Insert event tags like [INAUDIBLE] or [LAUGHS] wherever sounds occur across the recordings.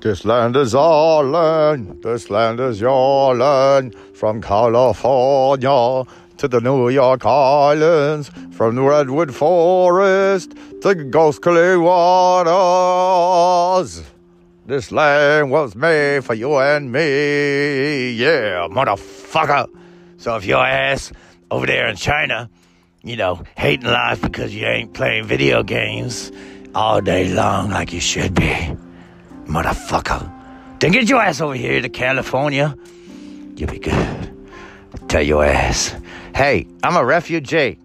This land is our land, this land is your land. From California to the New York Islands, from the Redwood Forest to Ghost Clear Waters. This land was made for you and me. Yeah, motherfucker. So if your ass over there in China, you know, hating life because you ain't playing video games all day long like you should be, motherfucker, then get your ass over here to California. You'll be good. Tell your ass, hey, I'm a refugee.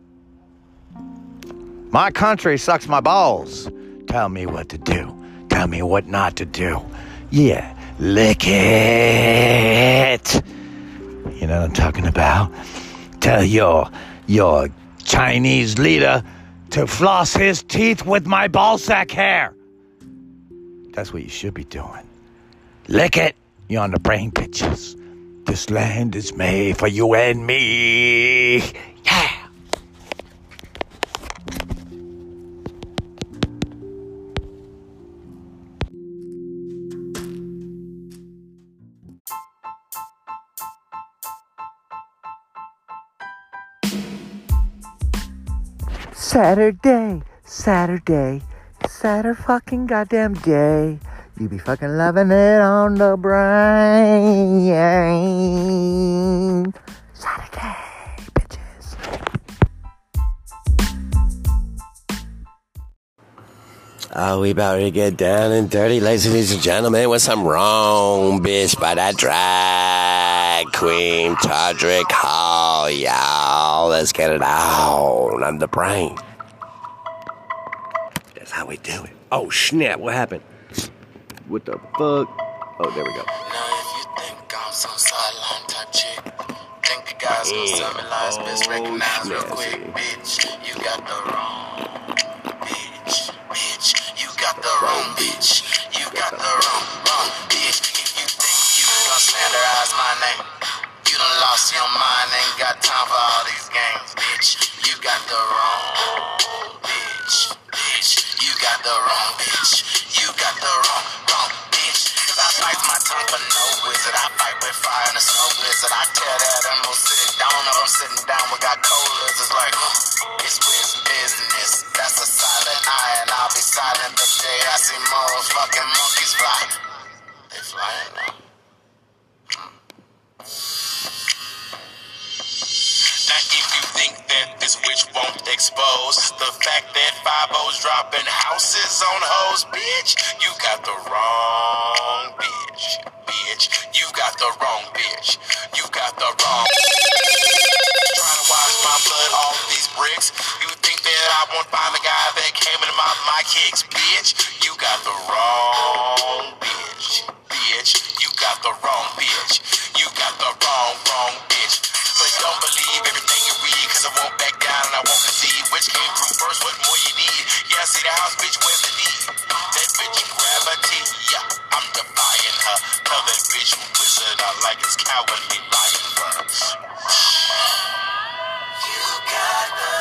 My country sucks my balls. Tell me what to do. Tell me what not to do. Yeah, lick it. You know what I'm talking about? Tell your your Chinese leader to floss his teeth with my ballsack hair. That's what you should be doing. Lick it. You're on the brain pictures. This land is made for you and me. Yeah. Saturday, Saturday, Saturday fucking goddamn day. You be fucking loving it on the brain. Saturday, bitches. Oh, we about to get down and dirty, ladies and gentlemen, with some wrong bitch by that drag queen, Todrick Hall, y'all. Let's get it on the brain. That's how we do it. Oh, snap, what happened? What the fuck? Oh, there we go. Now if you think I'm some sideline type chick, think the guys gonna sell me lies, best Oh, recognize real quick, bitch. You got the wrong bitch, bitch. You got the wrong bitch. You got the wrong, wrong bitch. If you think you gonna slanderize my name, you done lost your mind, ain't got time for all these games, bitch. You got the wrong bitch, bitch. You got the wrong bitch. You got the wrong, wrong bitch. Cause I fight my tongue for no wizard. I fight with fire in a snow blizzard. I tell that I'm gonna sit down. If I'm sitting down, we got colas. It's like, huh, it's with business. That's a silent eye, and I'll be silent the day I see motherfucking monkeys fly. They flying. Now this witch won't expose the fact that five O's dropping houses on hoes, bitch, you got the wrong bitch. Bitch, you got the wrong bitch. You got the wrong Trying to wash my blood off these bricks. You think that I won't find the guy that came into my, my kicks, bitch? You got the wrong bitch. Bitch, you got the wrong bitch. You got the wrong, wrong bitch. But don't believe everything I won't back down and I won't concede. Which came through first, what more you need? Yeah, I see the house, bitch, where's the need? That bitch gravity, yeah, I'm defying her. Tell that bitch wizard I like his cowardly lion words. You got the,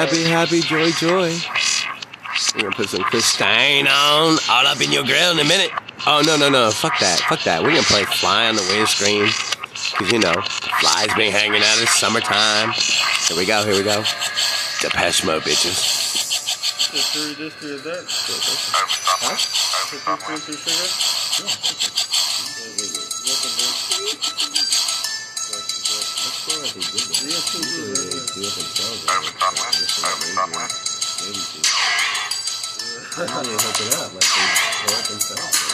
Happy, happy, joy, joy. We're gonna put some Christine on all up in your grill in a minute. Oh, no, no, no. Fuck that. Fuck that. We're gonna play Fly on the Windscreen. Cause, you know, flies been hanging out. It's summertime. Here we go, here we go. Depeche Mode, bitches. This three, this three, is that? Huh? Three, three, three, sugar? Usually they do it themselves. Done done hook it up, like they.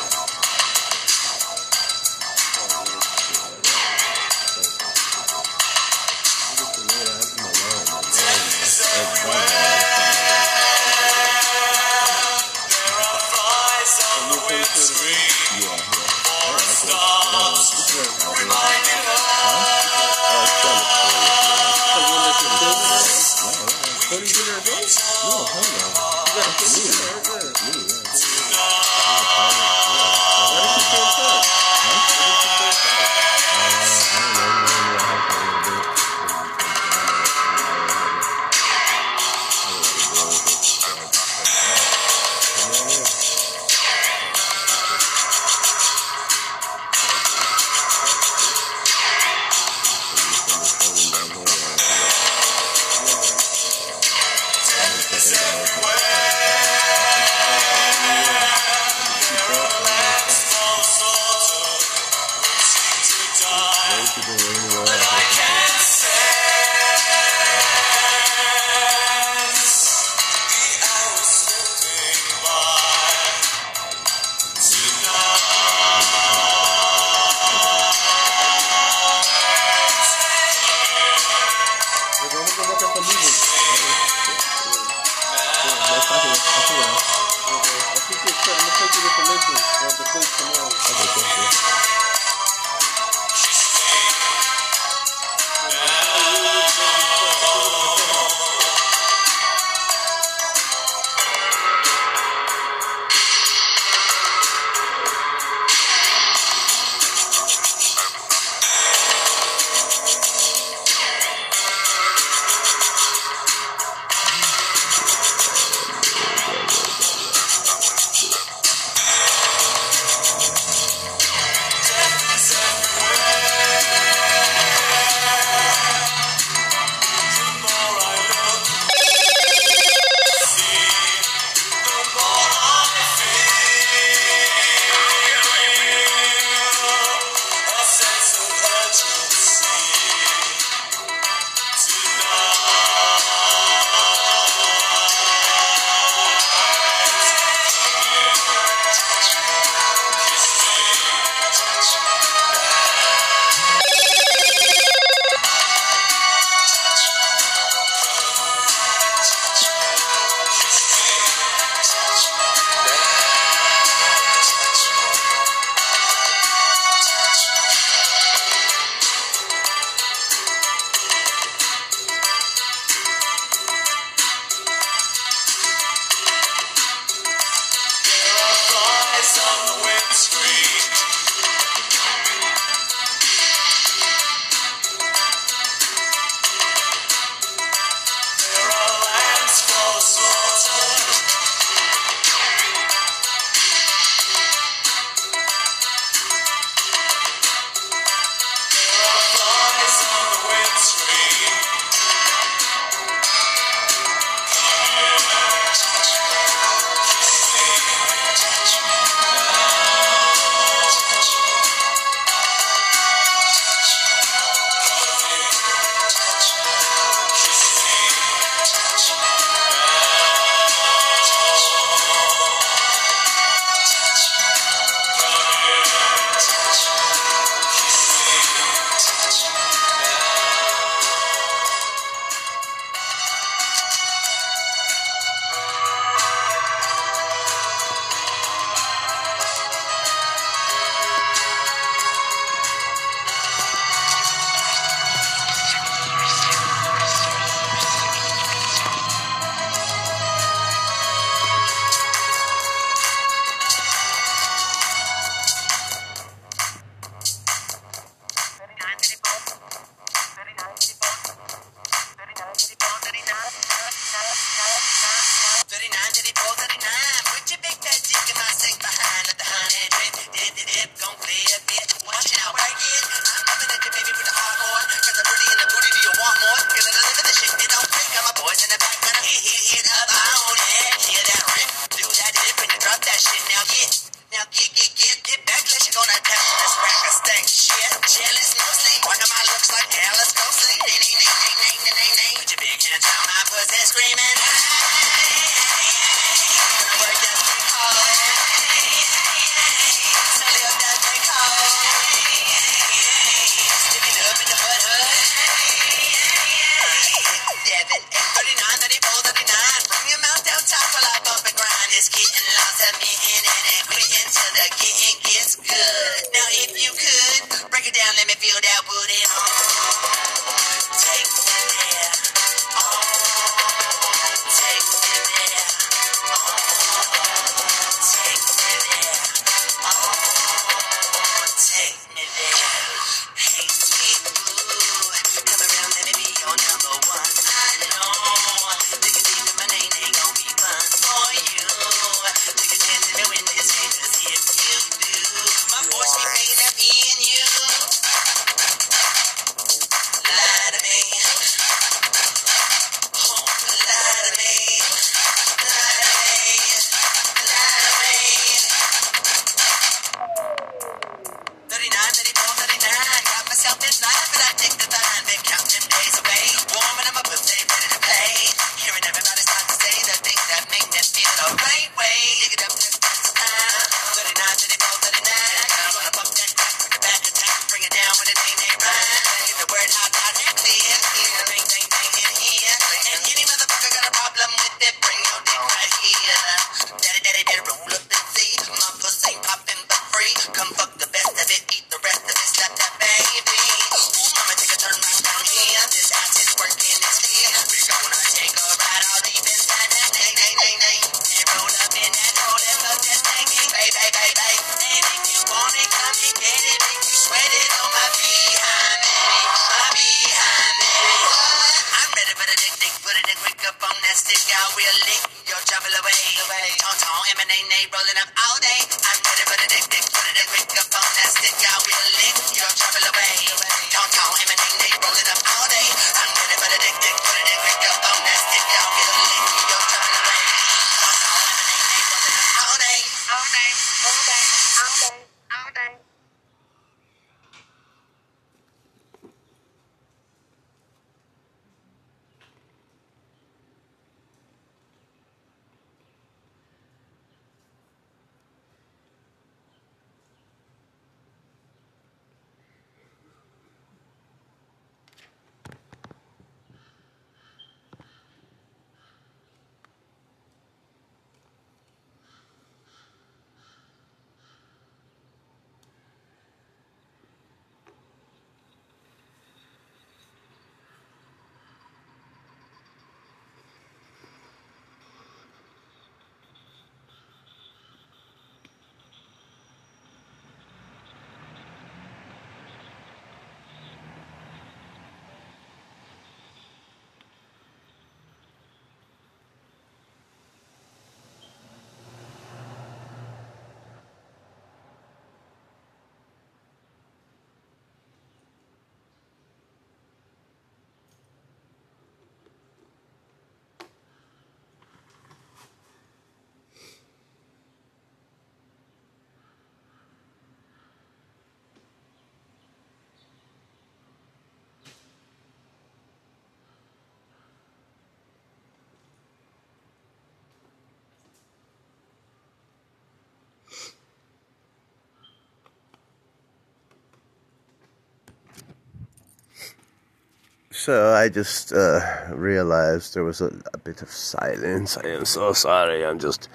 So I just uh, realized there was a, a bit of silence. I am so sorry. I'm just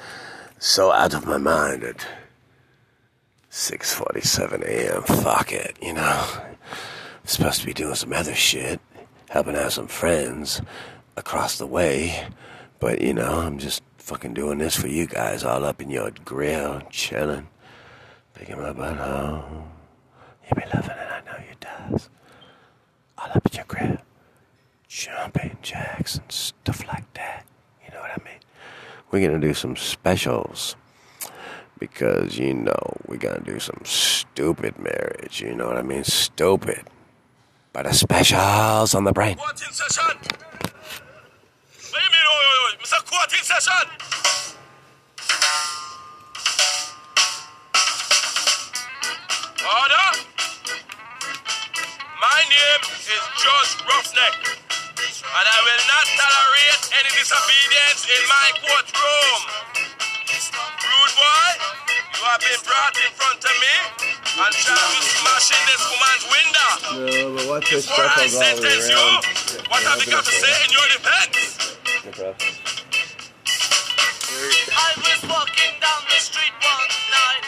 so out of my mind at 6:47 a.m. Fuck it, you know. I'm supposed to be doing some other shit, helping out some friends across the way, but you know, I'm just fucking doing this for you guys, all up in your grill, chilling, picking my butt home. You be loving it, I know you does. All up in your grill jumping jacks and stuff like that. You know what I mean? We're gonna do some specials because you know we're gonna do some stupid marriage. You know what I mean? Stupid. But a specials on the brain. What do you mean. Order. My name is Judge Roughneck, and I will not tolerate any disobedience in my courtroom. Rude boy, you have been brought in front of me and tried to smash in this woman's window. No, but watch this Before I stuff all the way sentence you, around. what have you got to say in your defense? I was walking down the street one night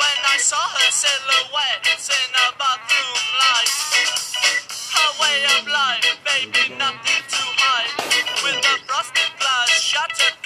when I saw her silhouette in a bathroom light way of life, baby, nothing to hide. With the frosted glass shattered.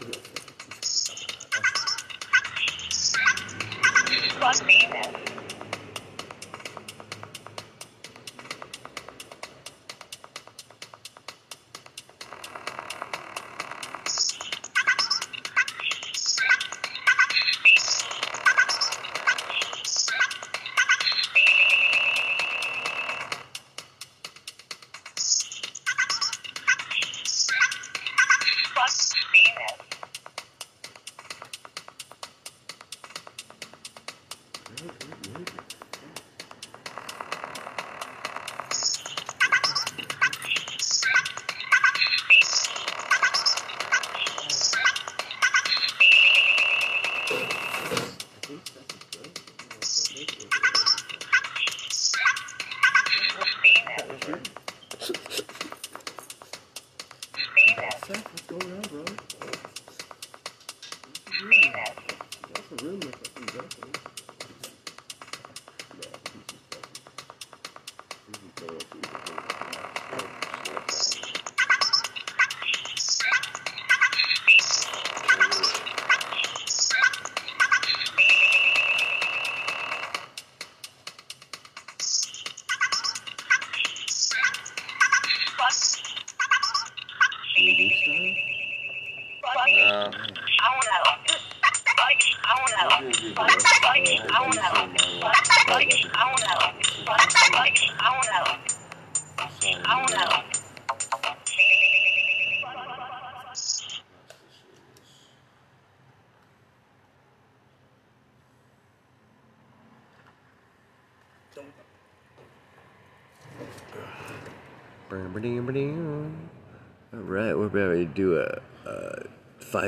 Bananas. Seth,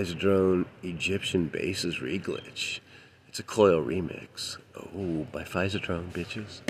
Pfizer drone Egyptian bases reglitch. It's a coil remix. Oh, by Pfizer drone, bitches.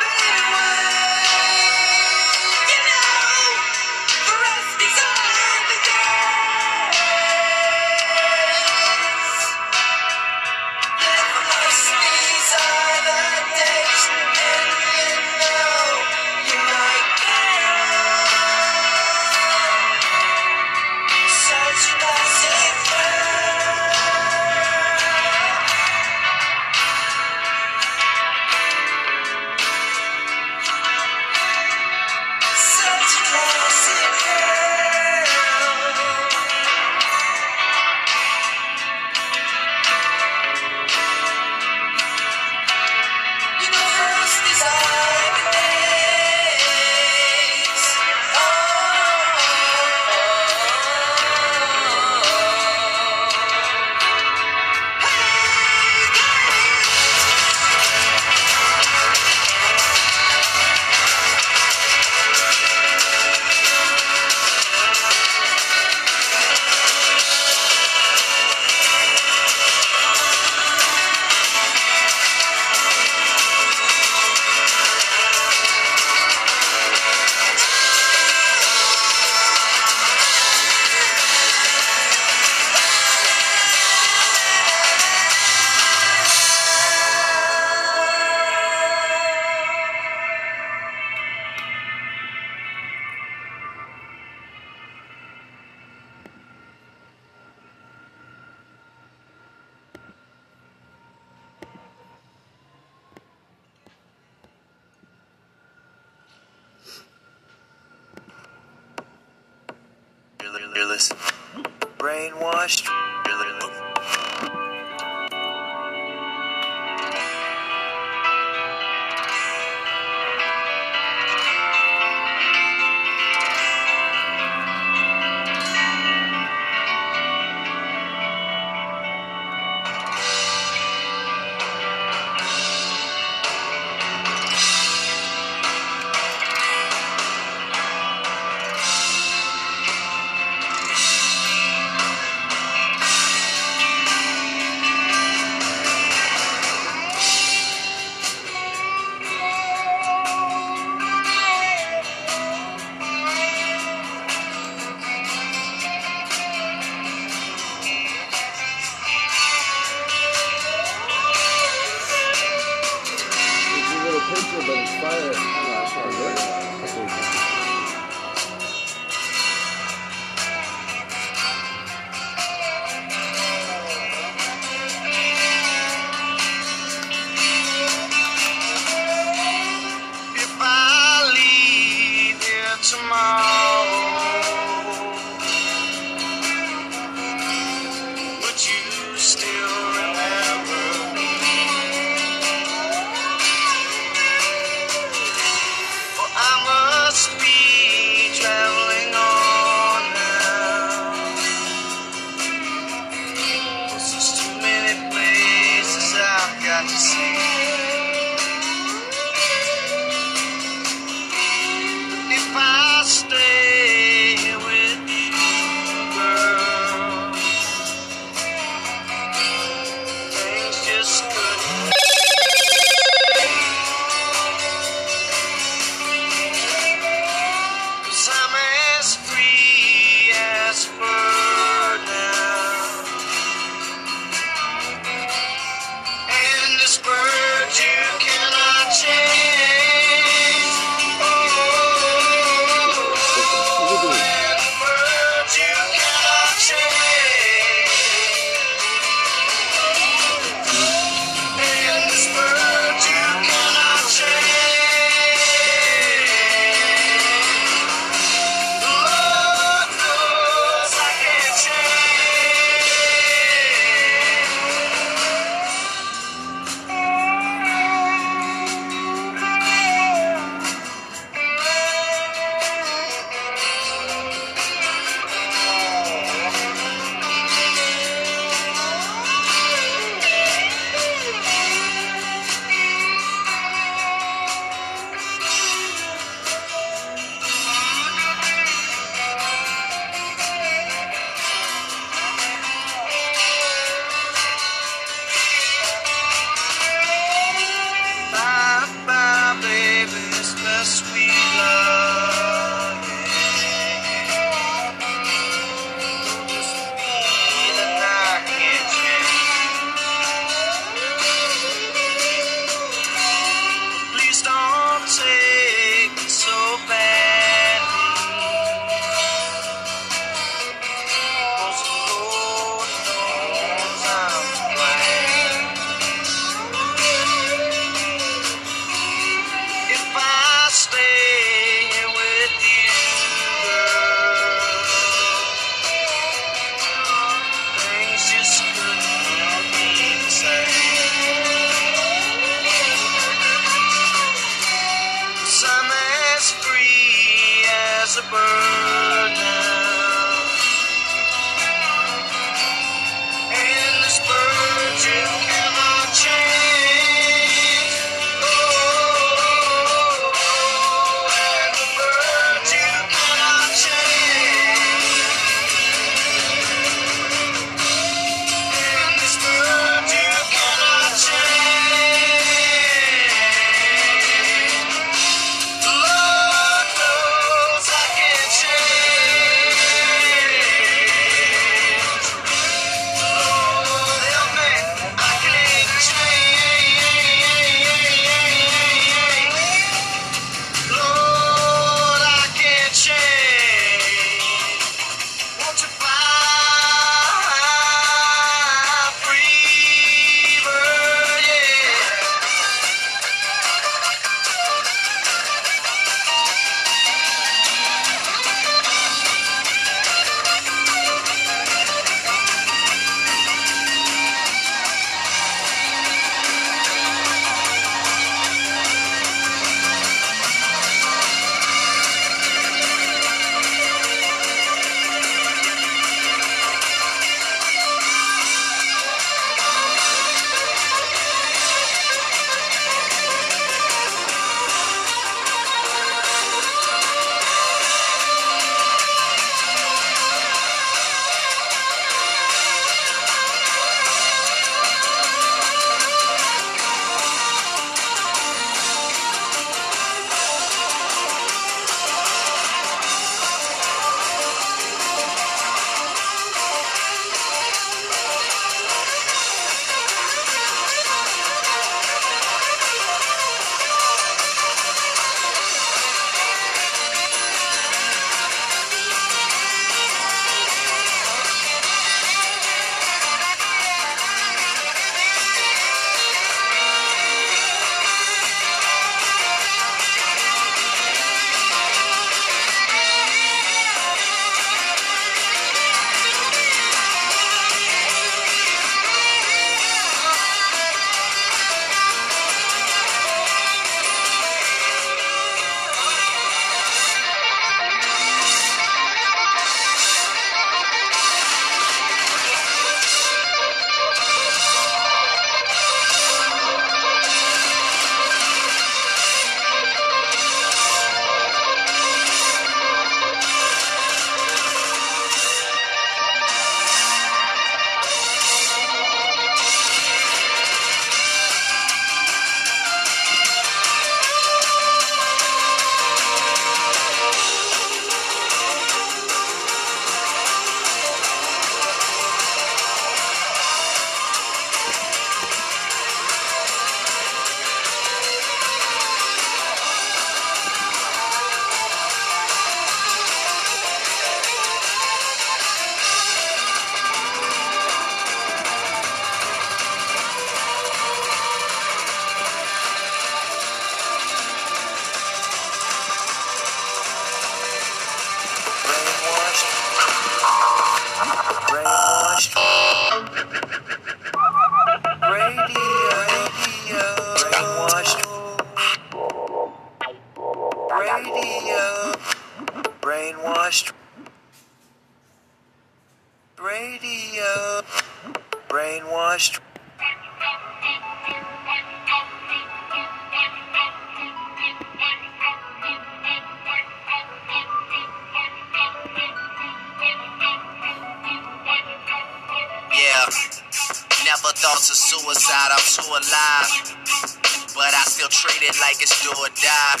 Treat it like it's do or die.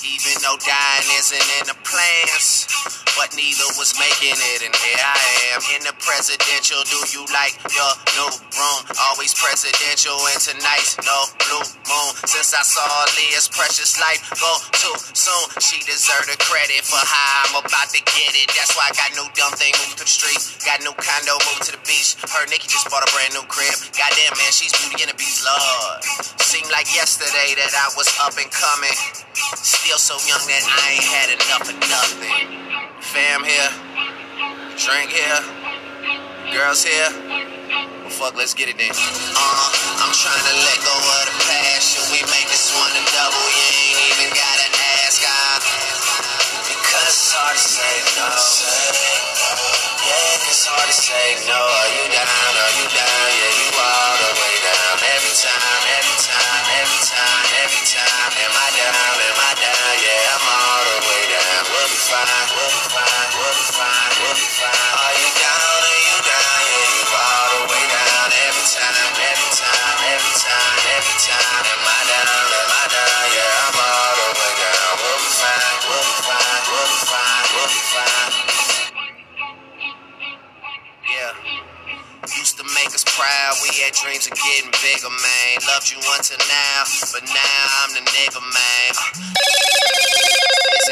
Even though dying isn't in the plans. But neither was making it, and here I am in the presidential. Do you like your new room? Always presidential, and tonight's no blue moon. Since I saw Aaliyah's precious life go too soon, she deserved the credit for how I'm about to get it. That's why I got new dumb thing moved to the streets. Got new condo moved to the beach. Her Nikki just bought a brand new crib. Goddamn man, she's beauty and the beast, Lord. Seemed like yesterday that I was up and coming. Still so young that I ain't had enough of nothing. Fam here, drink here, girls here. Well, fuck, let's get it then. Uh, I'm trying to let go of the past. Should we make this one a double? You ain't even gotta ask. I, because it's hard to say no. Yeah, it's hard to say no. Are you down? Are you down? Yeah, you all the way down. Every time, every time, every time, every time. Am I down? Am I down? Yeah, I'm all we had dreams of getting bigger, man. Loved you until now, but now I'm the nigga, man.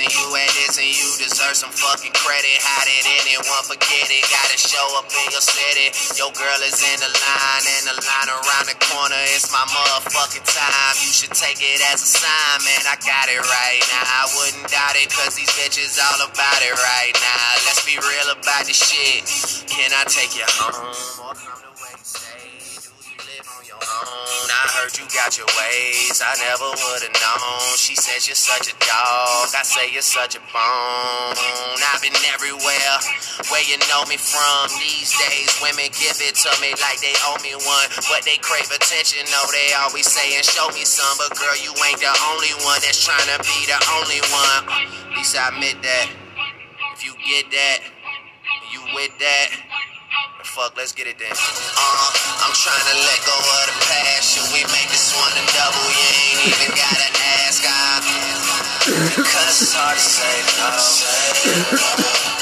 Isn't you and isn't you deserve some fucking credit? How did anyone forget it? Gotta show up in your city. Your girl is in the line, and the line around the corner. It's my motherfucking time. You should take it as a sign, man. I got it right now. I wouldn't doubt it, cause these bitches all about it right now. Let's be real about this shit. Can I take you home? Or come you on? I heard you got your ways. I never would've known. She says you're such a dog. I say you're such a bone. I've been everywhere where you know me from. These days, women give it to me like they owe me one. But they crave attention. No, they always saying, show me some. But girl, you ain't the only one that's trying to be the only one. At least I admit that. If you get that, you with that. Fuck, let's get it then. Uh, I'm trying to let go of the we make this one a double? You ain't even gotta ask. Cause it's hard to say no.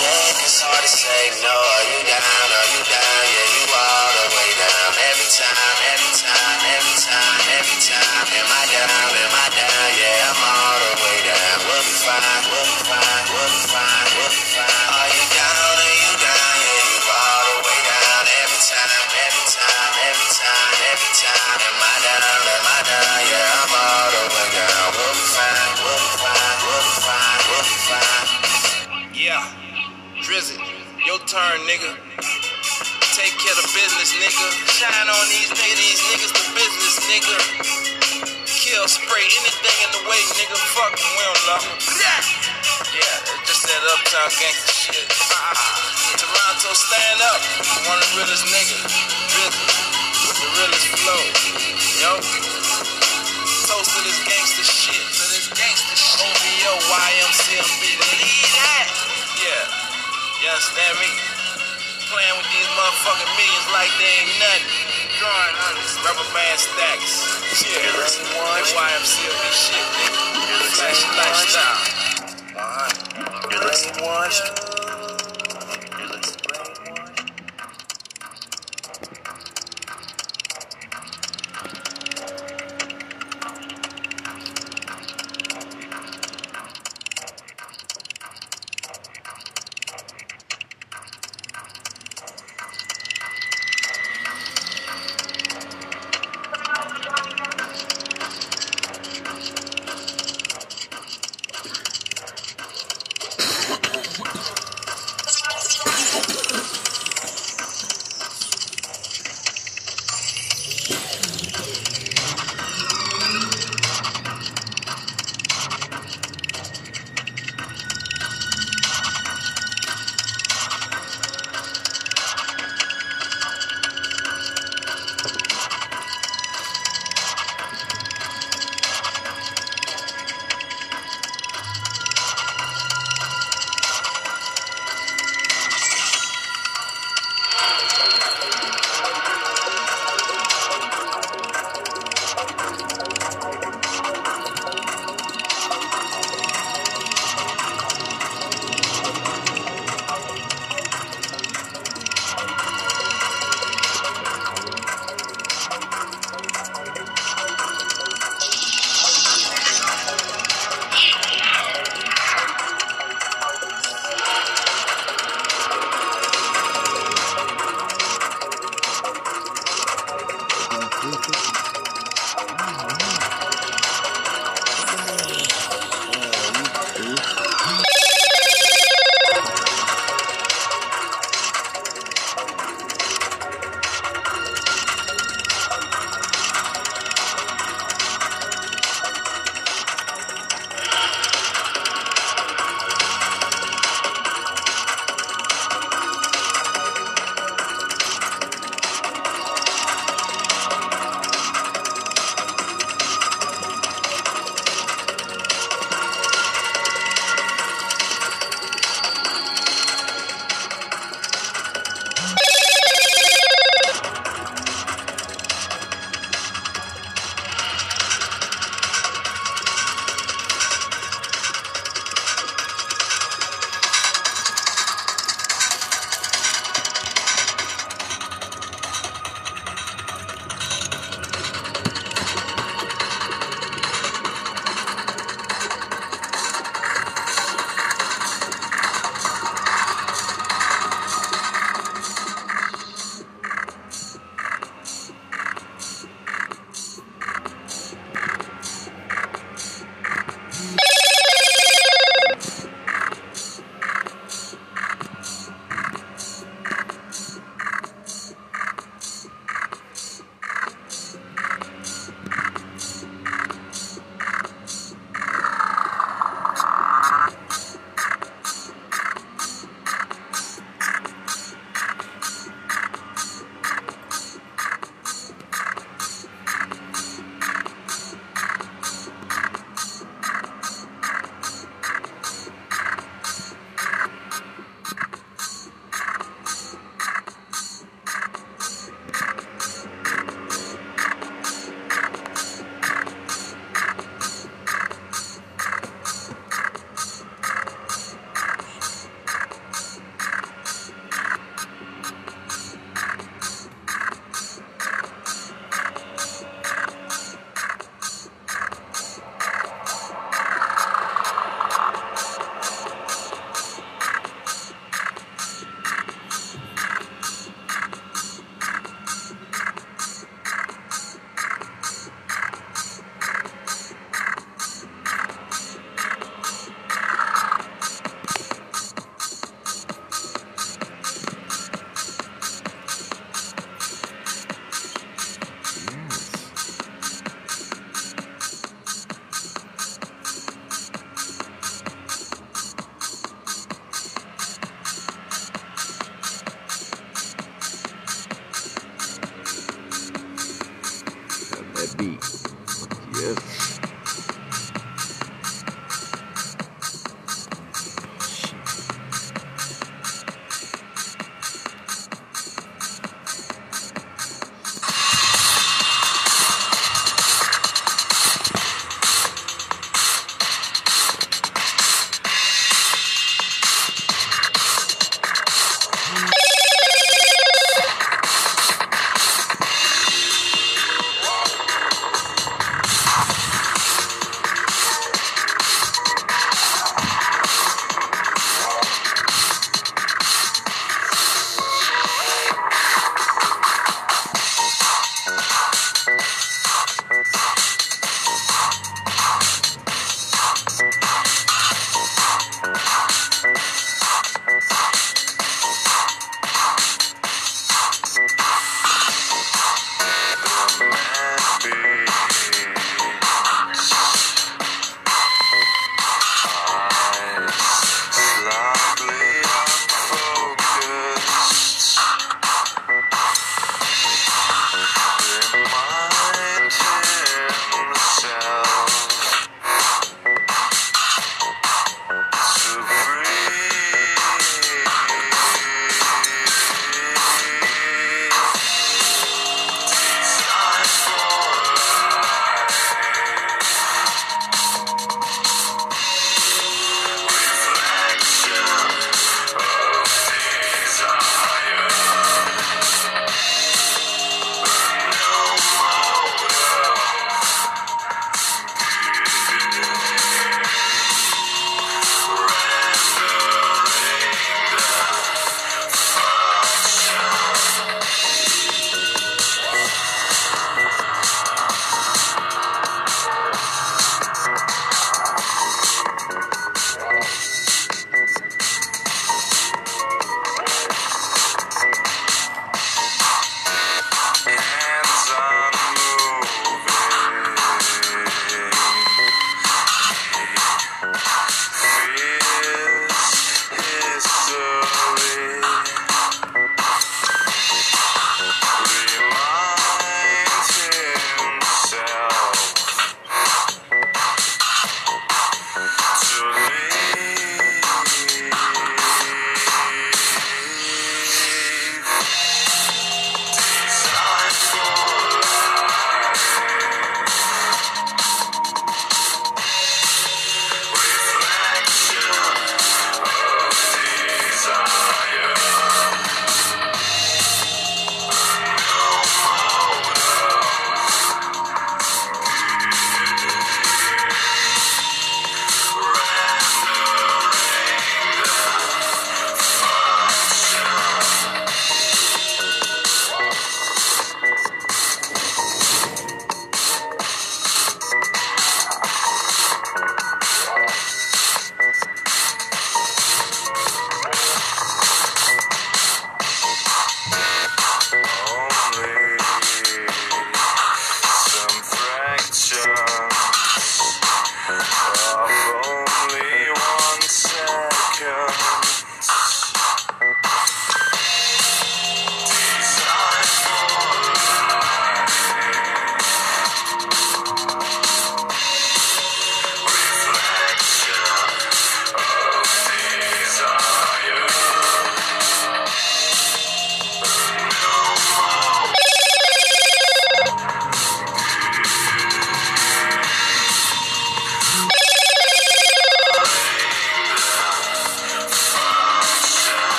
Yeah, it's hard to say no. Are you down? Are you down? Yeah, you all the way down. Every time, every time, every time, every time. Am I down? Am I down? Yeah, I'm all the way down. We'll be fine. We'll Drizzy, your turn, nigga. Take care of business, nigga. Shine on these niggas, these niggas the business, nigga. Kill, spray anything in the way, nigga. Fuck 'em, we don't love. Yeah, it's just that uptown gangster shit. Ah, Toronto, stand up. One of the realest niggas. The realest flow. Yo. Toast to this gangster shit. To this gangster shit. OVO, YMCMB, lead that. Yeah. You understand me? Playing with these motherfucking millions like they ain't nothing. Drawing hundreds, rubber band stacks. Yeah, that YMCMB shit, nigga. Lifestyle. Uh-huh.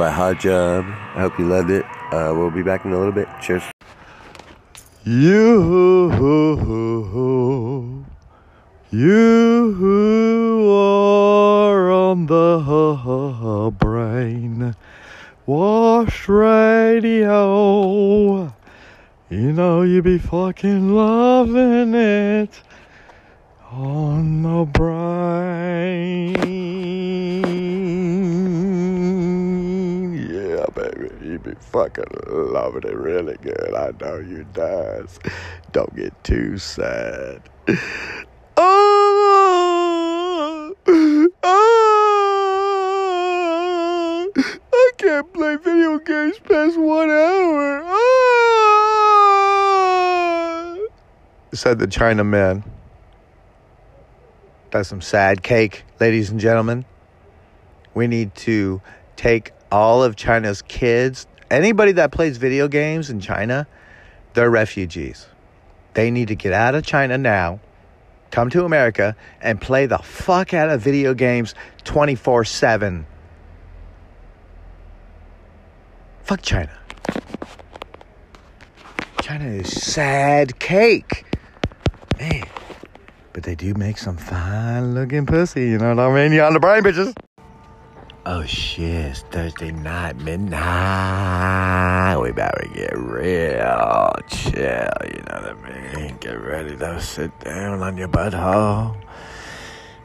By Hot Job. I hope you loved it. Uh, we'll be back in a little bit. Cheers. You, fucking loving it really good. I know you does. Don't get too sad. Oh, oh, I can't play video games past one hour. Oh, said the Chinaman. That's some sad cake, ladies and gentlemen. We need to take all of China's kids, anybody that plays video games in China, they're refugees. They need to get out of China now, come to America, and play the fuck out of video games 24 7. Fuck China. China is sad cake. Man. But they do make some fine looking pussy, you know what I mean? You on the brain, bitches. Oh shit, it's Thursday night, midnight. We about to get real chill, you know what I mean? Get ready to sit down on your butthole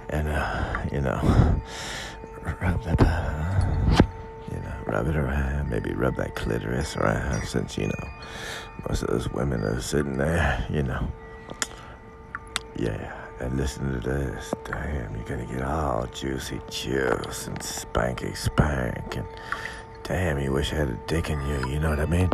and, uh, you know, rub that, uh, you know, rub it around. Maybe rub that clitoris around since, you know, most of those women are sitting there, you know. Yeah, and listen to this. Damn, you're gonna get all juicy juice and spanky spank. And damn, you wish I had a dick in you, you know what I mean?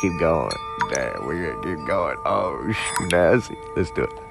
Keep going. Damn, we gotta keep going. Oh, nasty. Let's do it.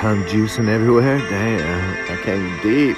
Cum juicing everywhere? Damn, that came deep.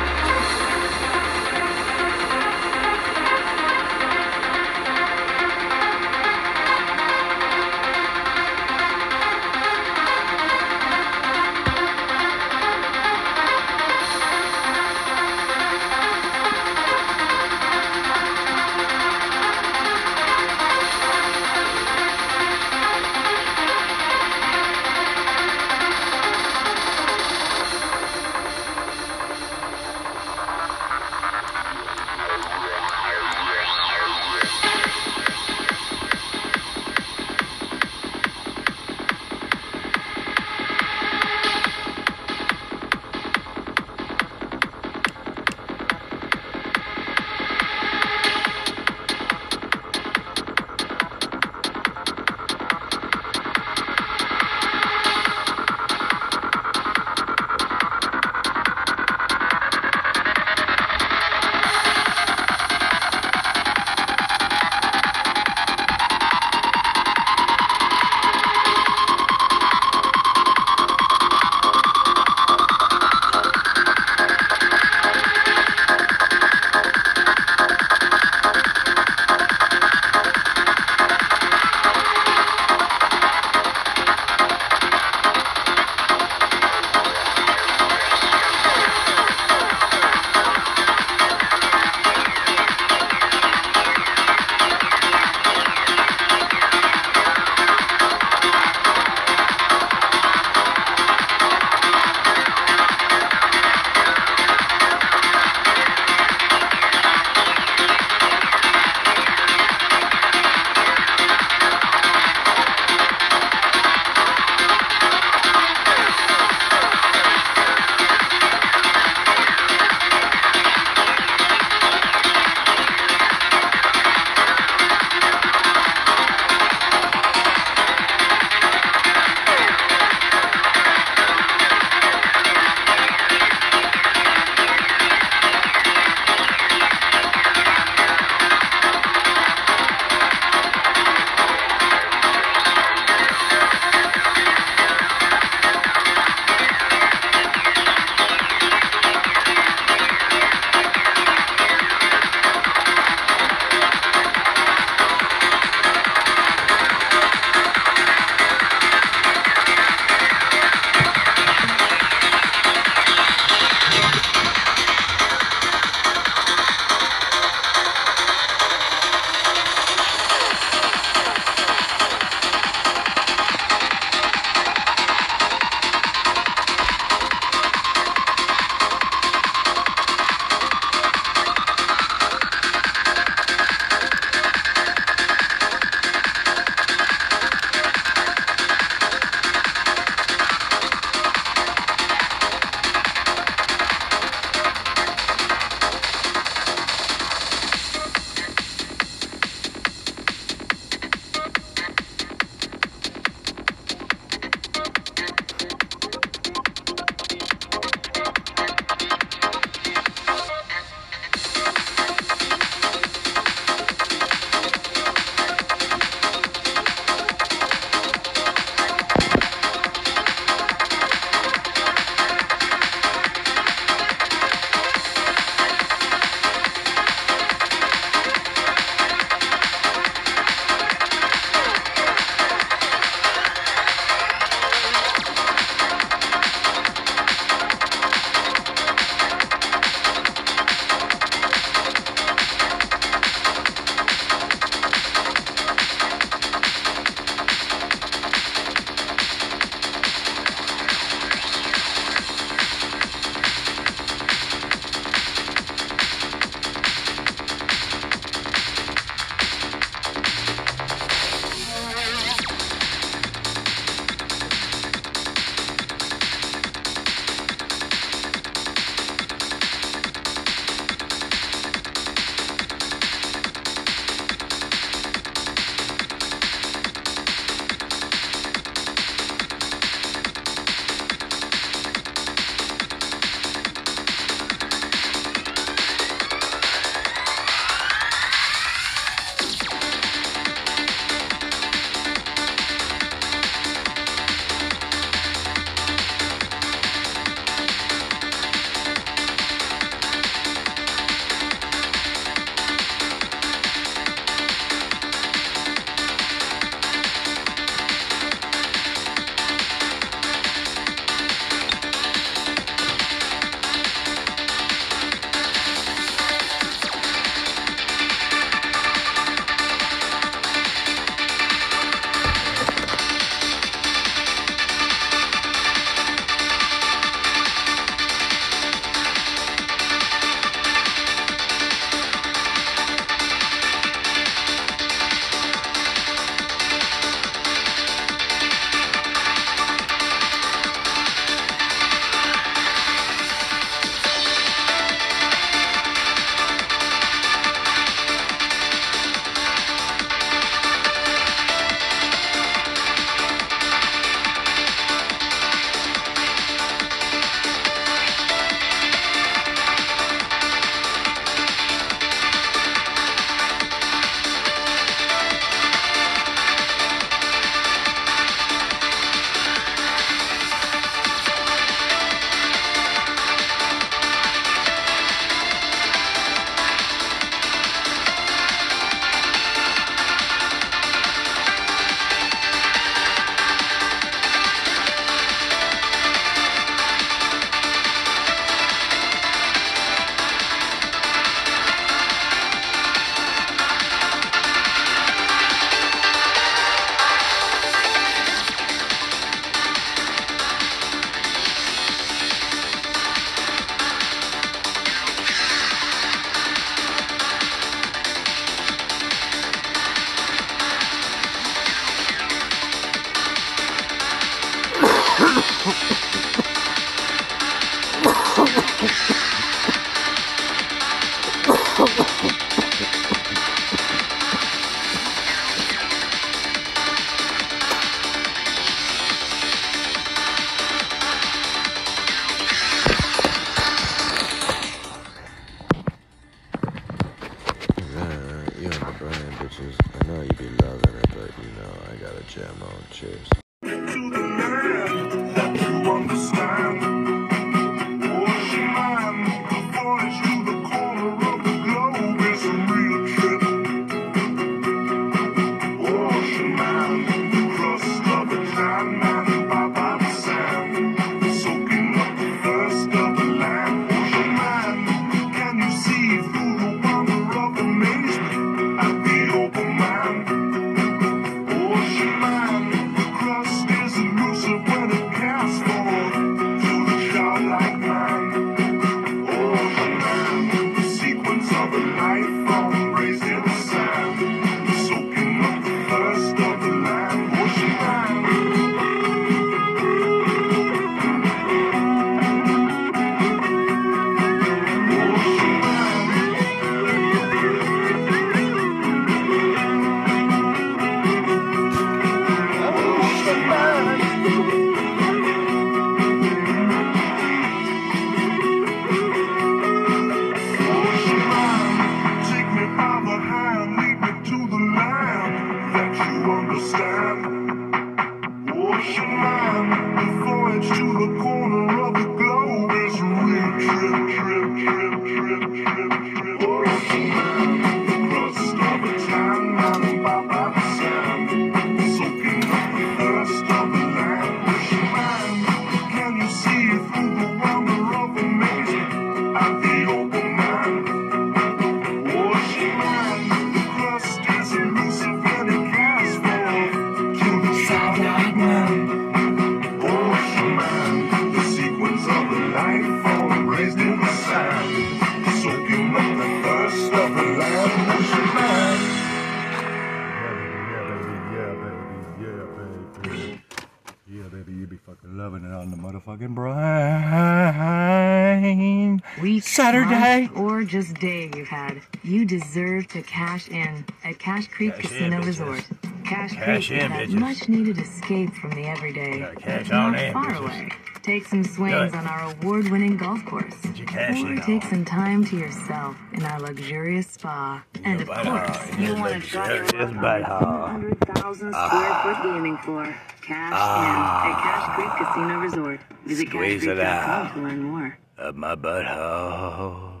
Saturday. month, or just day you've had, you deserve to cash in at Cache Creek Cash Casino bitches. Resort. Cash, Cache Creek in, is that bitches. much-needed escape from the everyday. Gotta cash Not in, far bitches. away. Take some swings on our award-winning golf course, cash or take on. some time to yourself in our luxurious spa. And of course, you want to try your luxurious luck butt on hole. a 200,000 ah. square foot gaming floor. Cash in at ah. Cache Creek Casino Resort. Visit Squeeze it cachecreek.com out. to learn more. Up my butthole.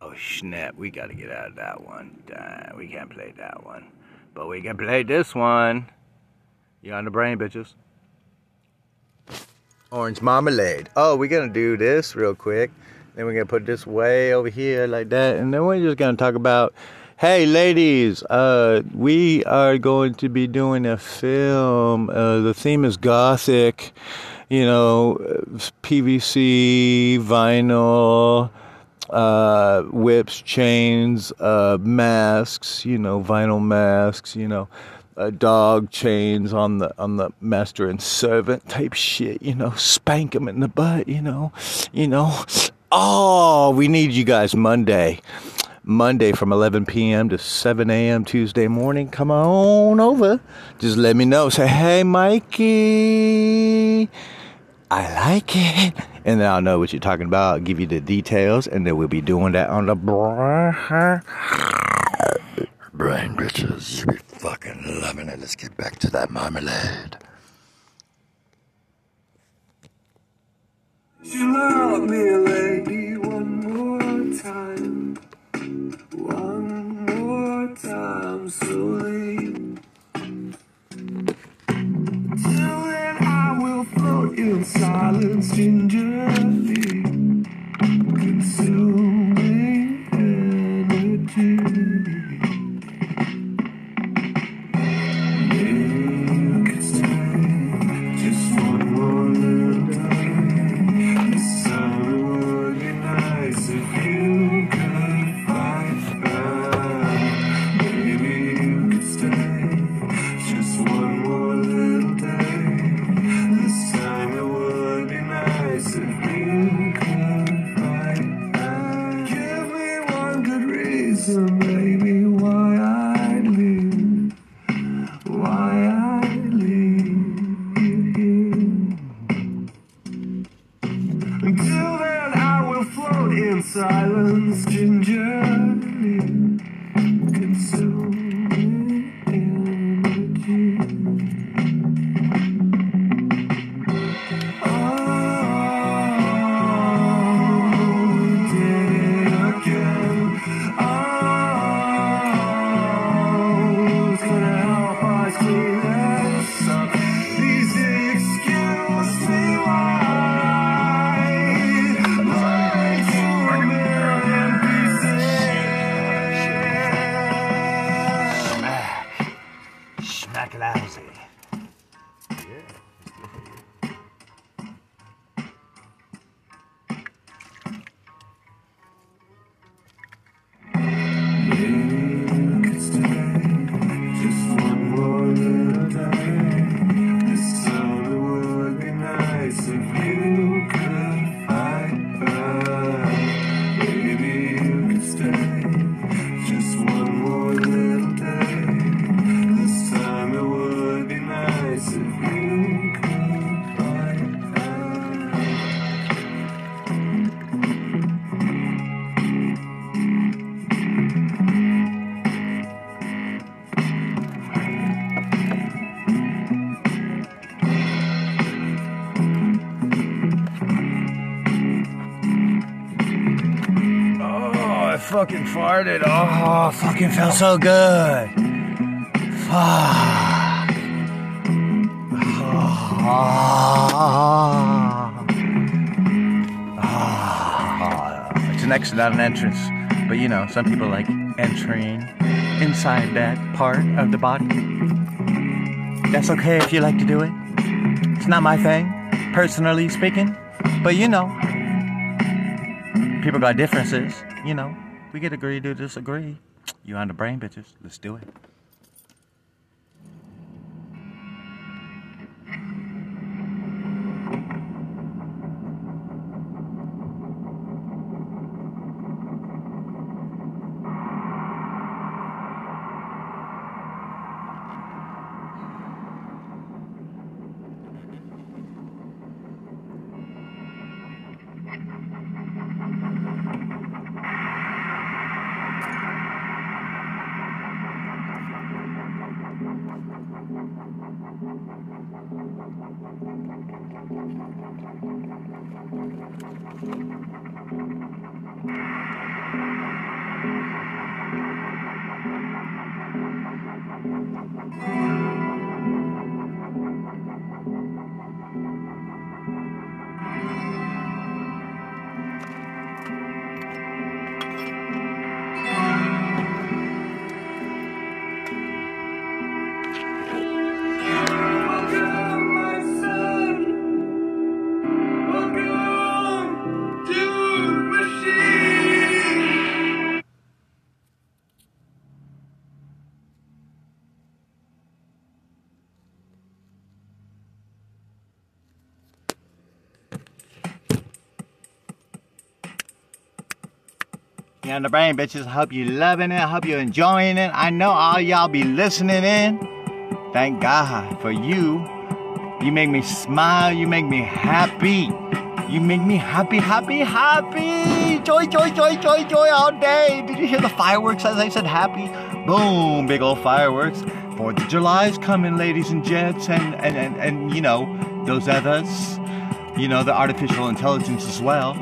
Oh snap, we gotta get out of that one. We can't play that one. But we can play this one. You on the brain, bitches? Orange marmalade. Oh, we're gonna do this real quick. Then we're gonna put this way over here like that. And then we're just gonna talk about Hey ladies, uh, we are going to be doing a film. Uh, the theme is gothic, you know, PVC, vinyl, uh, whips, chains, uh, masks, you know, vinyl masks, you know, uh, dog chains on the on the master and servant type shit, you know, spank them in the butt, you know, you know. Oh, we need you guys Monday. Monday from 11 p.m. to 7 a.m. Tuesday morning. Come on over. Just let me know. Say, hey, Mikey. I like it. And then I'll know what you're talking about. I'll give you the details, and then we'll be doing that on the brain. [LAUGHS] Brain bitches, you be fucking loving it. Let's get back to that marmalade. You love me, lady, one more time. One more time, slowly. Till then, I will float in silence, gingerly. Consuming energy. Farted. Oh, fucking felt so good. Fuck. Ah. Ah. It's an exit, not an entrance. But you know, some people like entering inside that part of the body. That's okay if you like to do it. It's not my thing, personally speaking. But you know, people got differences. You know, we get agree to disagree. You on the brain, bitches. Let's do it. You on the brain, bitches. Hope you loving it. Hope you're enjoying it. I know all y'all be listening in. Thank God for you. You make me smile. You make me happy. You make me happy, happy, happy. Joy, joy, joy, joy, joy all day. Did you hear the fireworks as I said happy? Boom, big old fireworks. Fourth of July's coming, ladies and gents, and, and, and, and you know, those others. You know, the artificial intelligence as well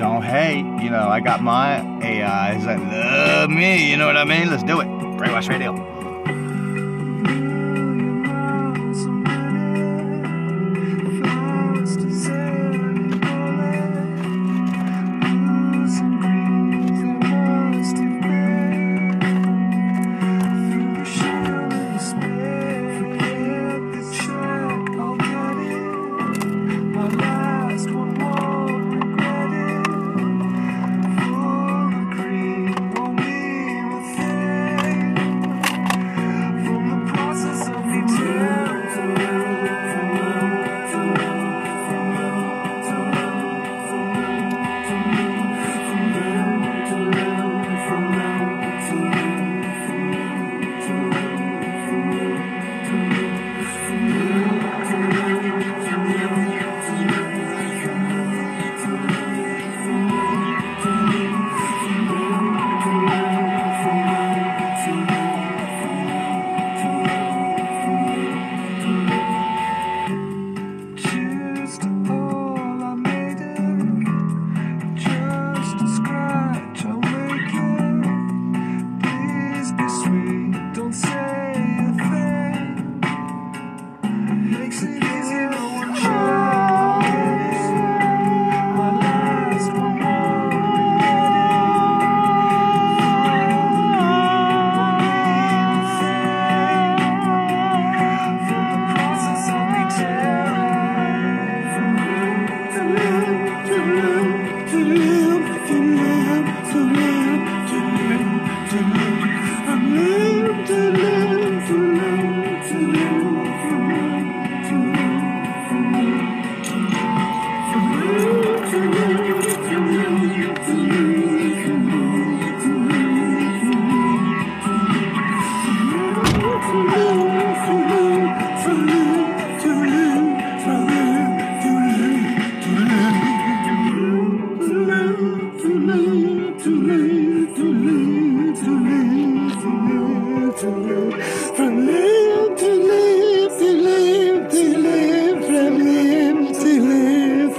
don't hate. You know, I got my AIs that love me. You know what I mean? Let's do it. Brainwash Radio.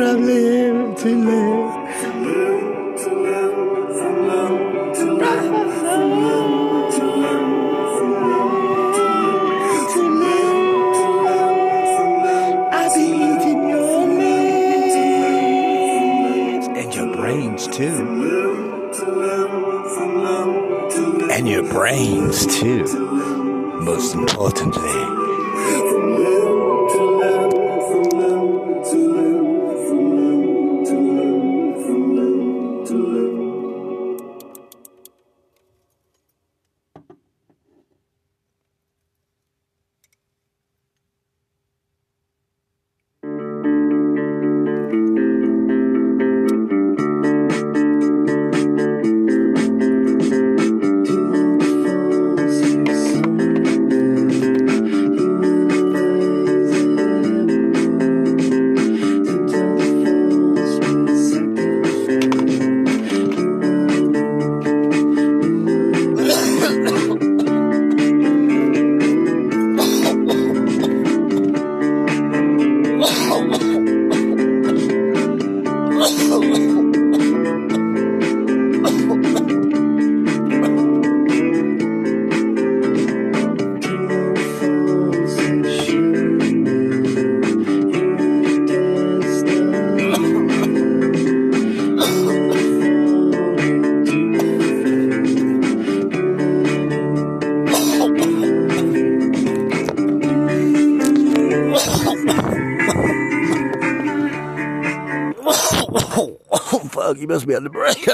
from limb to limb. Too. And your brains too, most importantly.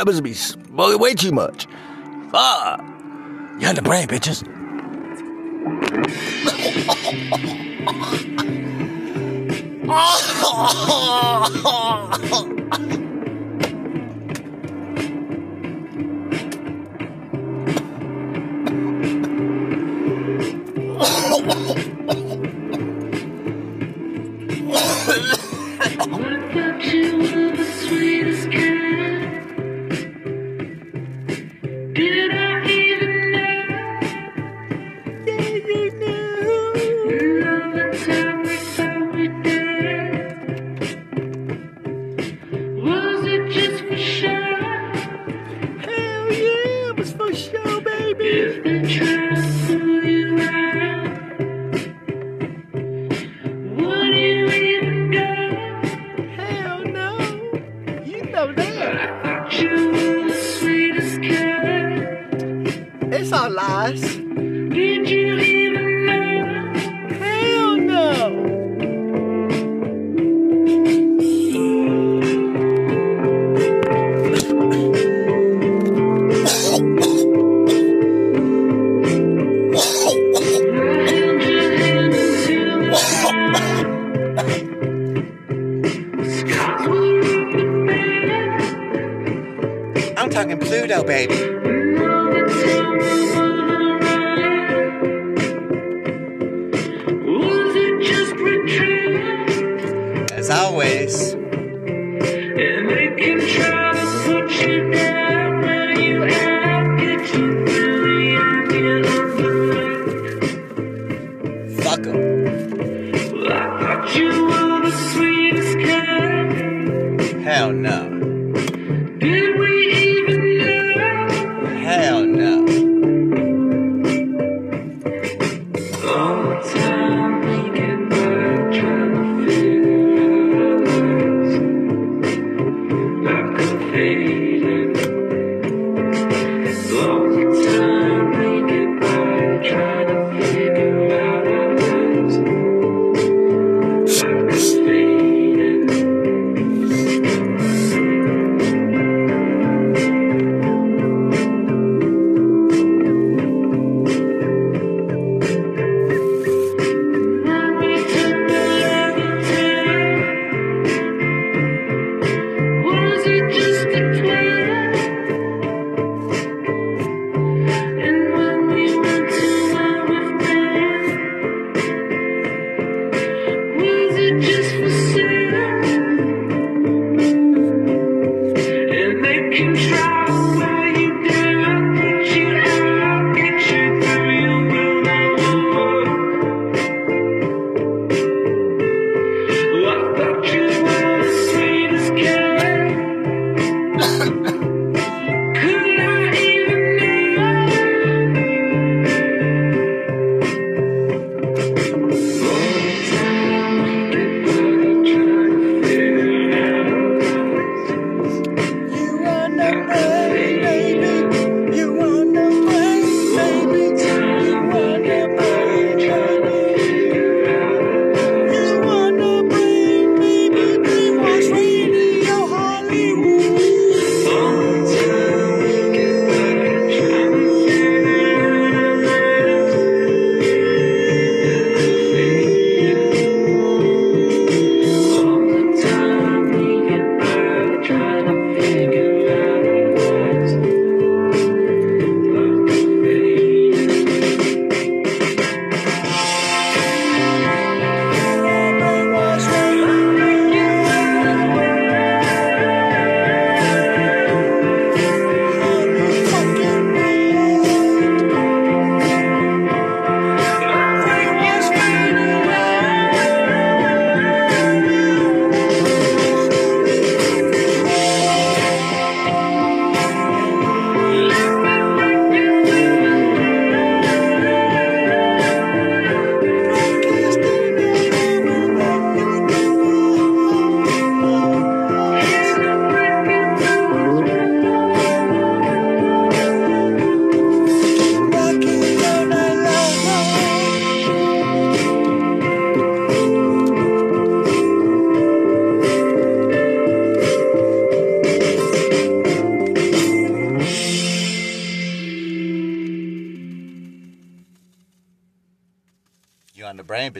rappers be smoking way too much. Fuck. You had the brain, bitches?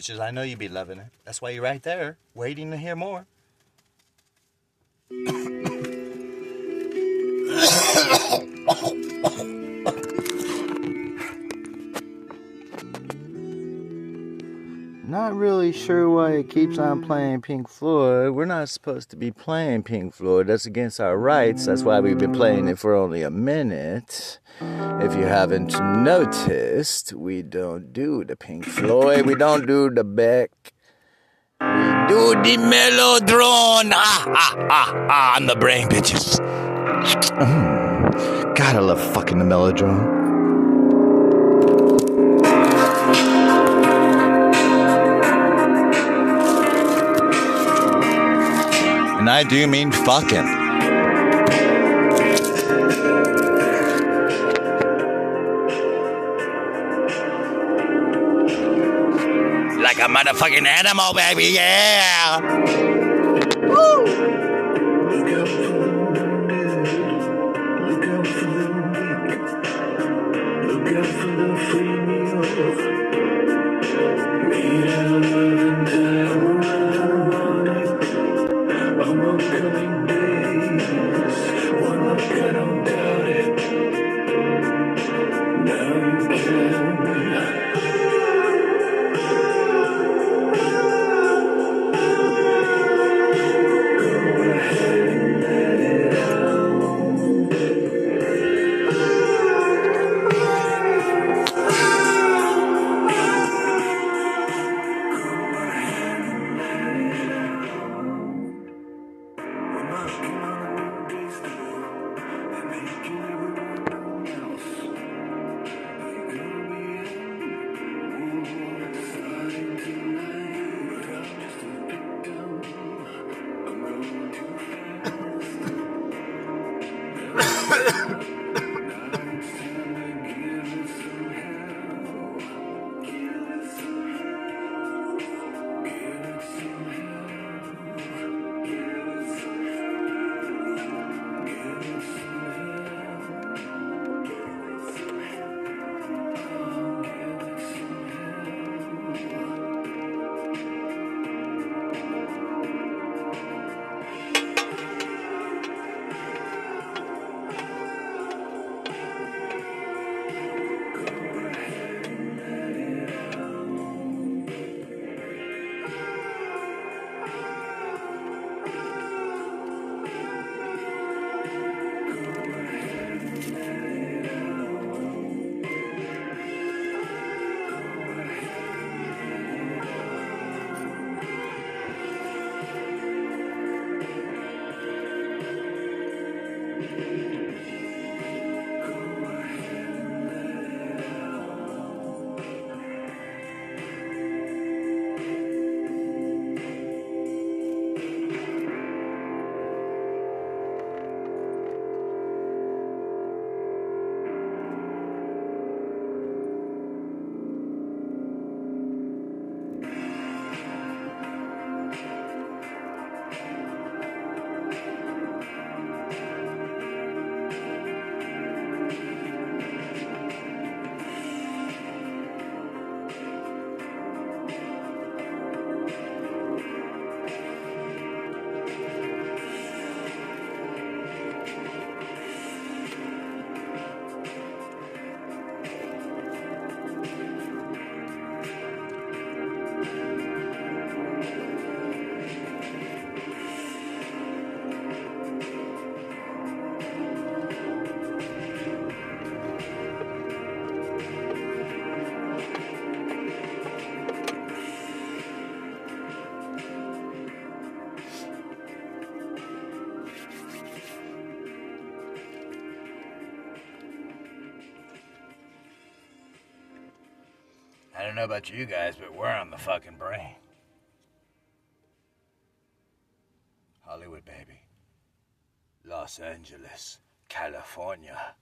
I know you'd be loving it. That's why you're right there, waiting to hear more. Not really sure why it keeps on playing Pink Floyd. We're not supposed to be playing Pink Floyd. That's against our rights. That's why we've been playing it for only a minute. You haven't noticed, we don't do the Pink Floyd. We don't do the Beck. We do the Melodrone. Ah, ah, ah, ah, on the brain, bitches. Mm. I love fucking the Melodrone. And I do mean fucking. Motherfucking animal, baby, yeah! Don't know about you guys, but we're on the fucking brain. Hollywood, baby. Los Angeles, California.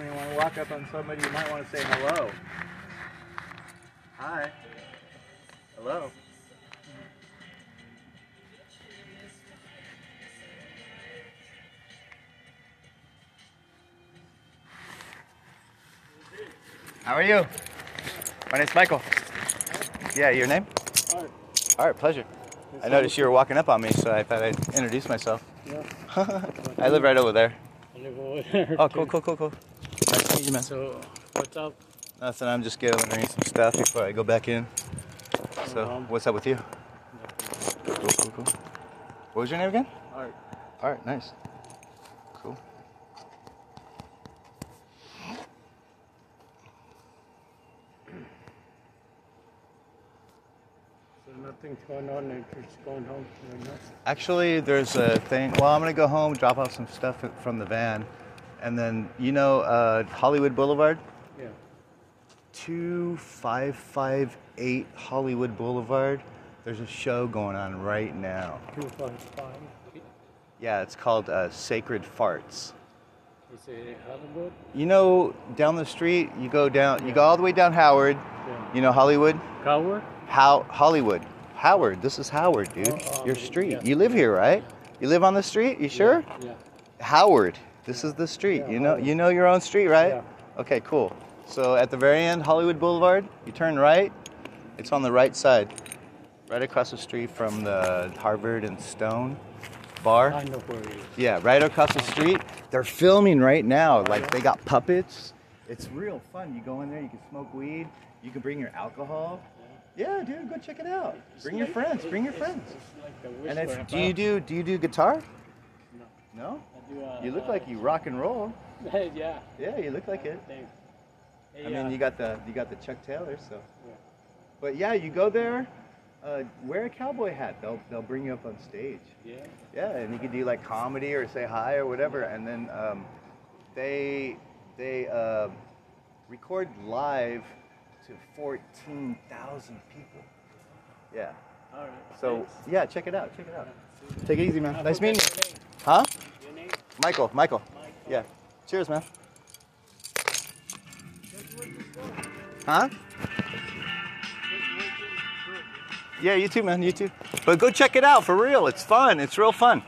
Time you want to walk up on somebody, you might want to say hello. Hi. Hello. How are you? My name's Michael. Yeah, your name? Art. Art, pleasure. I noticed you were walking up on me, so I thought I'd introduce myself. Yeah. [LAUGHS] I live right over there. I live over there. Oh, cool, cool, cool, cool. To meet you, man. So, what's up? Nothing, I'm just gathering some stuff before I go back in. So, Um, what's up with you? Cool, cool, cool. What was your name again? Art. Art, nice. Cool. So nothing's going on. You're just going home. Actually, there's a thing. Well, I'm gonna go home, drop off some stuff from the van, and then you know uh, Hollywood Boulevard, Yeah. two five five eight Hollywood Boulevard. There's a show going on right now. Two five five. Yeah, it's called uh, Sacred Farts. Is it Hollywood? You know, down the street, you go down, you go all the way down Howard. Yeah. You know Hollywood? Coward? How Hollywood? Howard. This is Howard, dude. Oh, oh, Your street. yeah. You live here, right? You live on the street. You sure? Yeah. Howard. This is the street. Yeah, you know, you know your own street, right? Yeah. Okay, cool. So at the very end, Hollywood Boulevard, you turn right. It's on the right side, right across the street from the Harvard and Stone bar. I know where it is. Yeah, right across the street. They're filming right now. Like they got puppets. It's real fun. You go in there, you can smoke weed, you can bring your alcohol. Yeah, dude, go check it out. Bring your friends. Bring your friends. It's And if, do you do do you do guitar? No. No. Do, You look like you rock and roll. [LAUGHS] yeah. Yeah, you look like it. Thanks. Hey, I mean, you got the you got the Chuck Taylor, so. Yeah. But yeah, you go there, uh, wear a cowboy hat. They'll they'll bring you up on stage. Yeah. Yeah, and you can do like comedy or say hi or whatever, and then um, they they uh, record live to fourteen thousand people. Yeah. All right. So thanks. yeah, check it out. Check it out. Take it easy, man. Nice meeting you. Huh? Michael. Michael. Michael. Yeah. Cheers, man. Huh? Yeah, you too, man. You too. But go check it out for real. It's fun. It's real fun.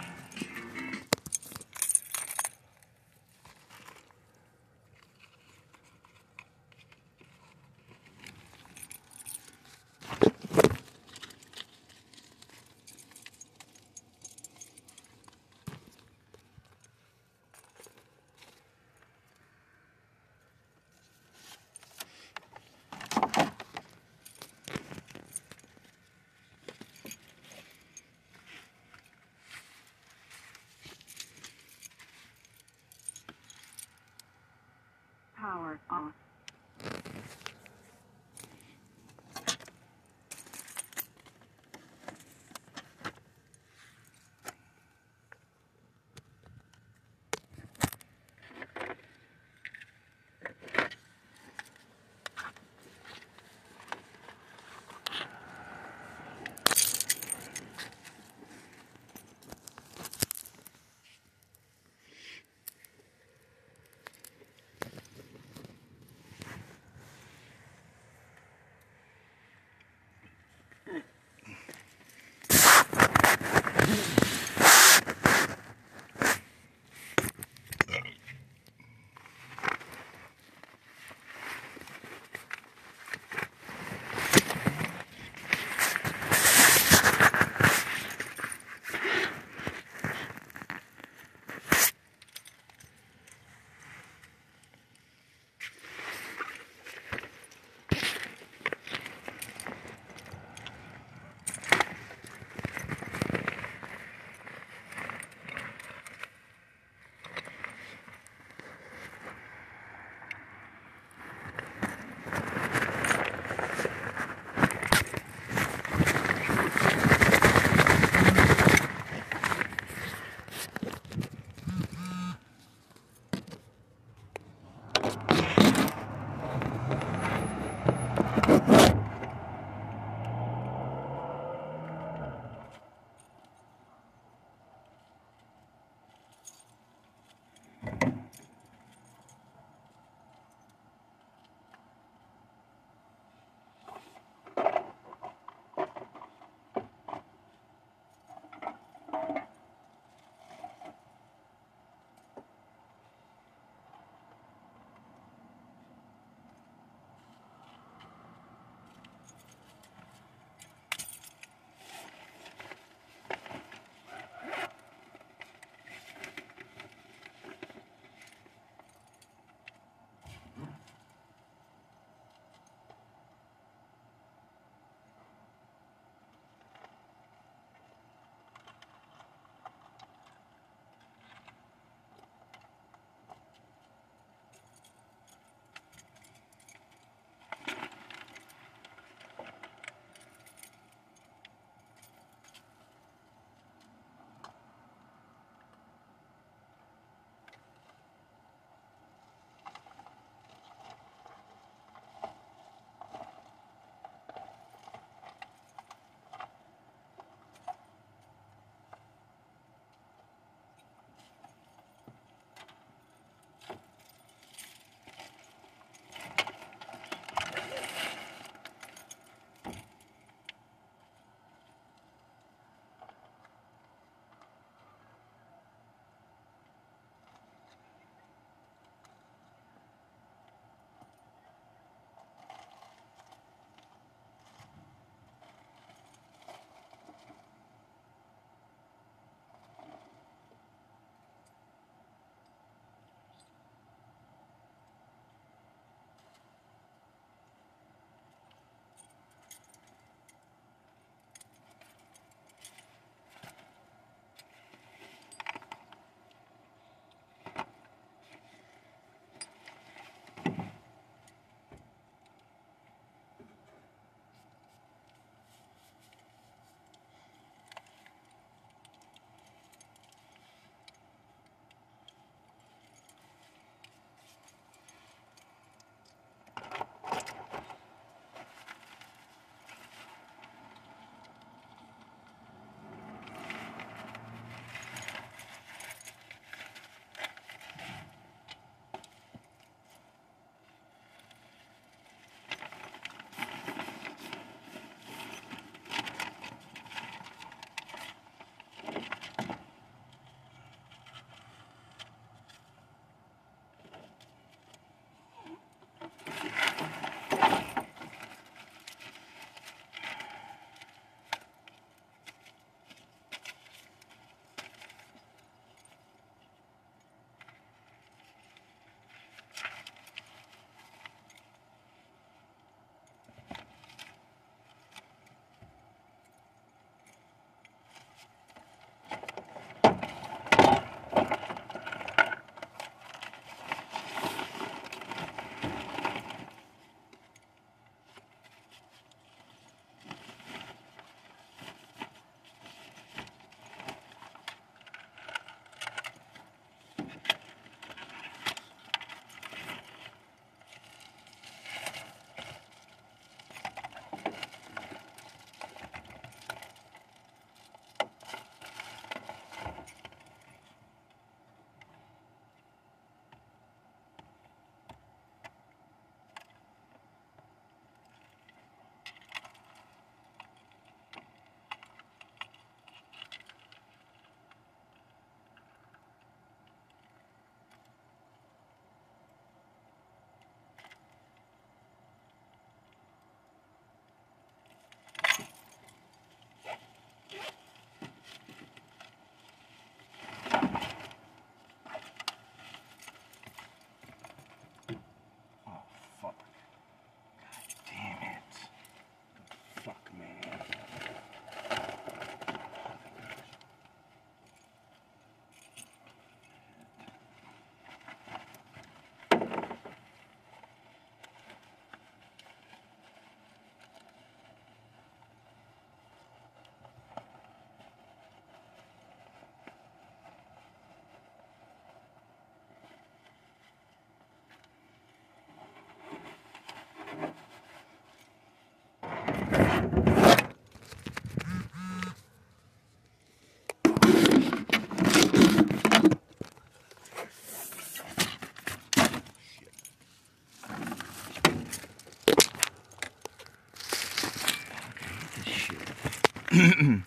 Mm.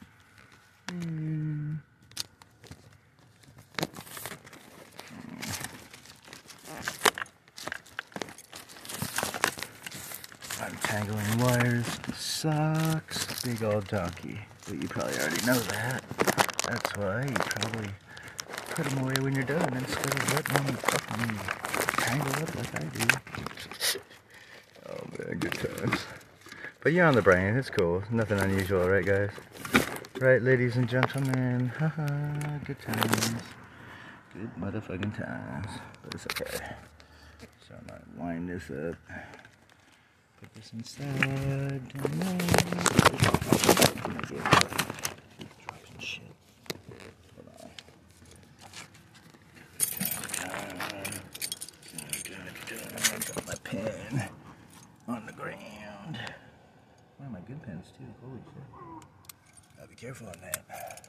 shit. Untangling wires sucks. Big old donkey. But you probably already know that. That's why you probably put them away when you're done instead of letting them fucking tangle up like I do. Oh man, good times. But you're on the brain, it's cool. Nothing unusual, right guys? Right, ladies and gentlemen. Haha, good times. Good motherfucking times. But it's okay. So I might wind this up. Put this inside. And then... I'm gonna get dropping shit. Hold on. Got my pen on the ground. One of my good pens too. Holy shit. Gotta be careful on that.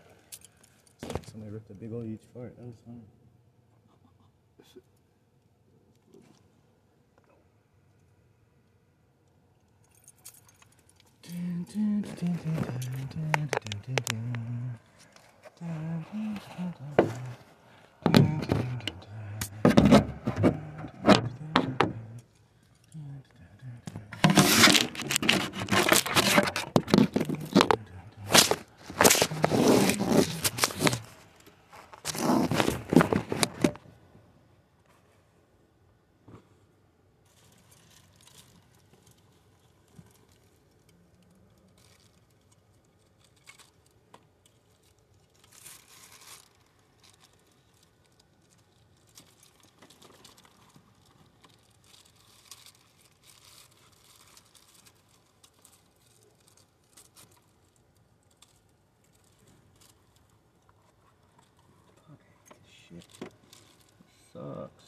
Somebody ripped a big old huge fart. That was fun. [LAUGHS] Shit. Sucks.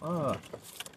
Fuck.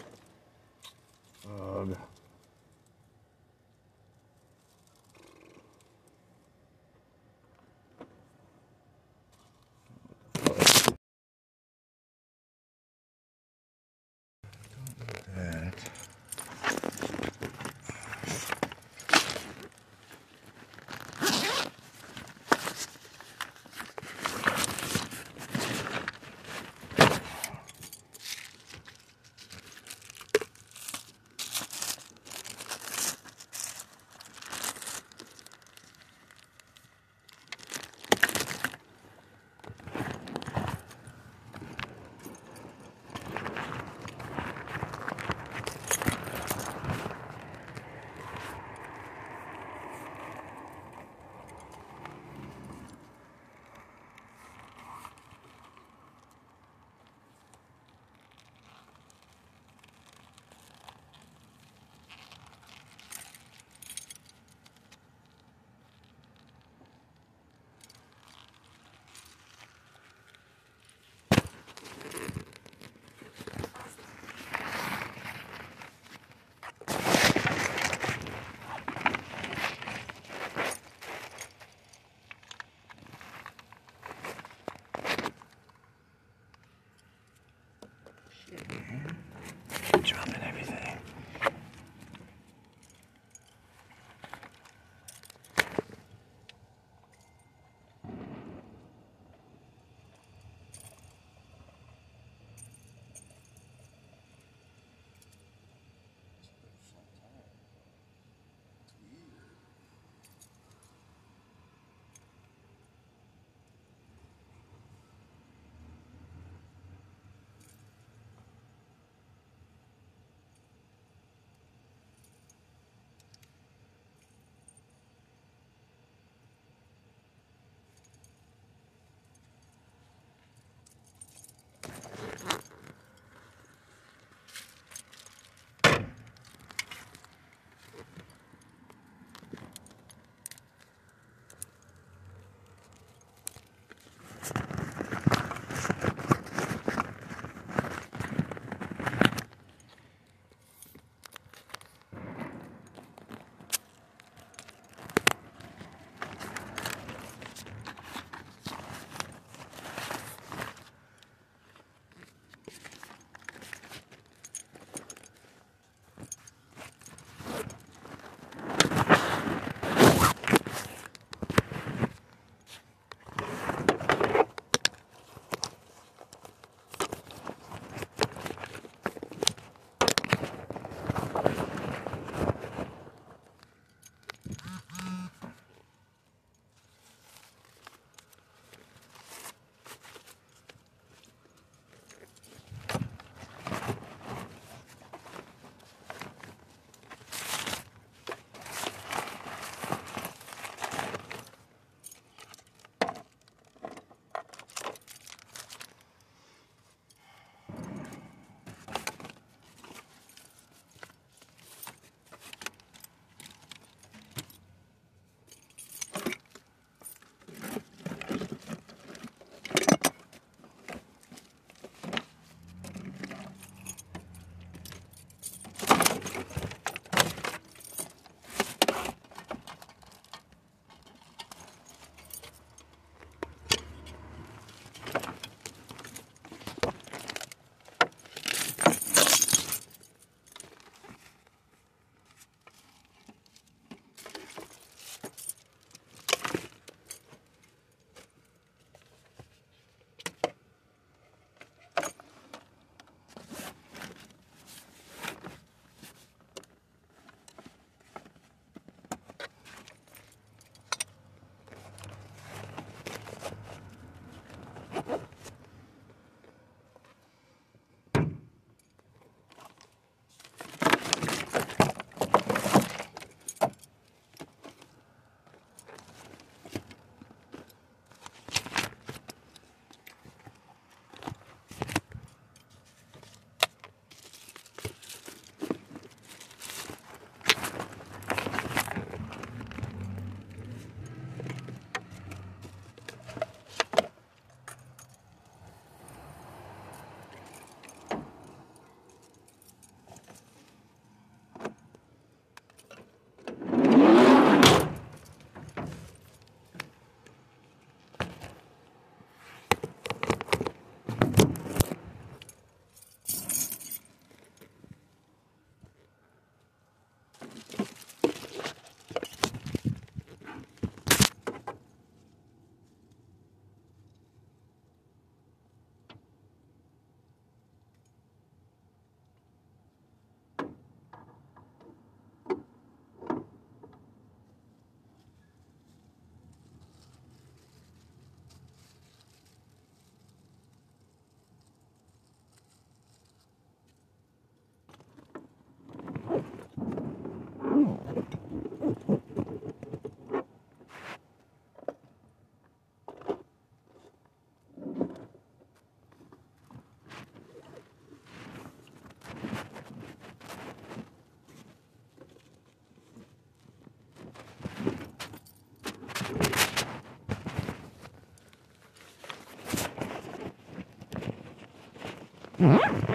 Bananas.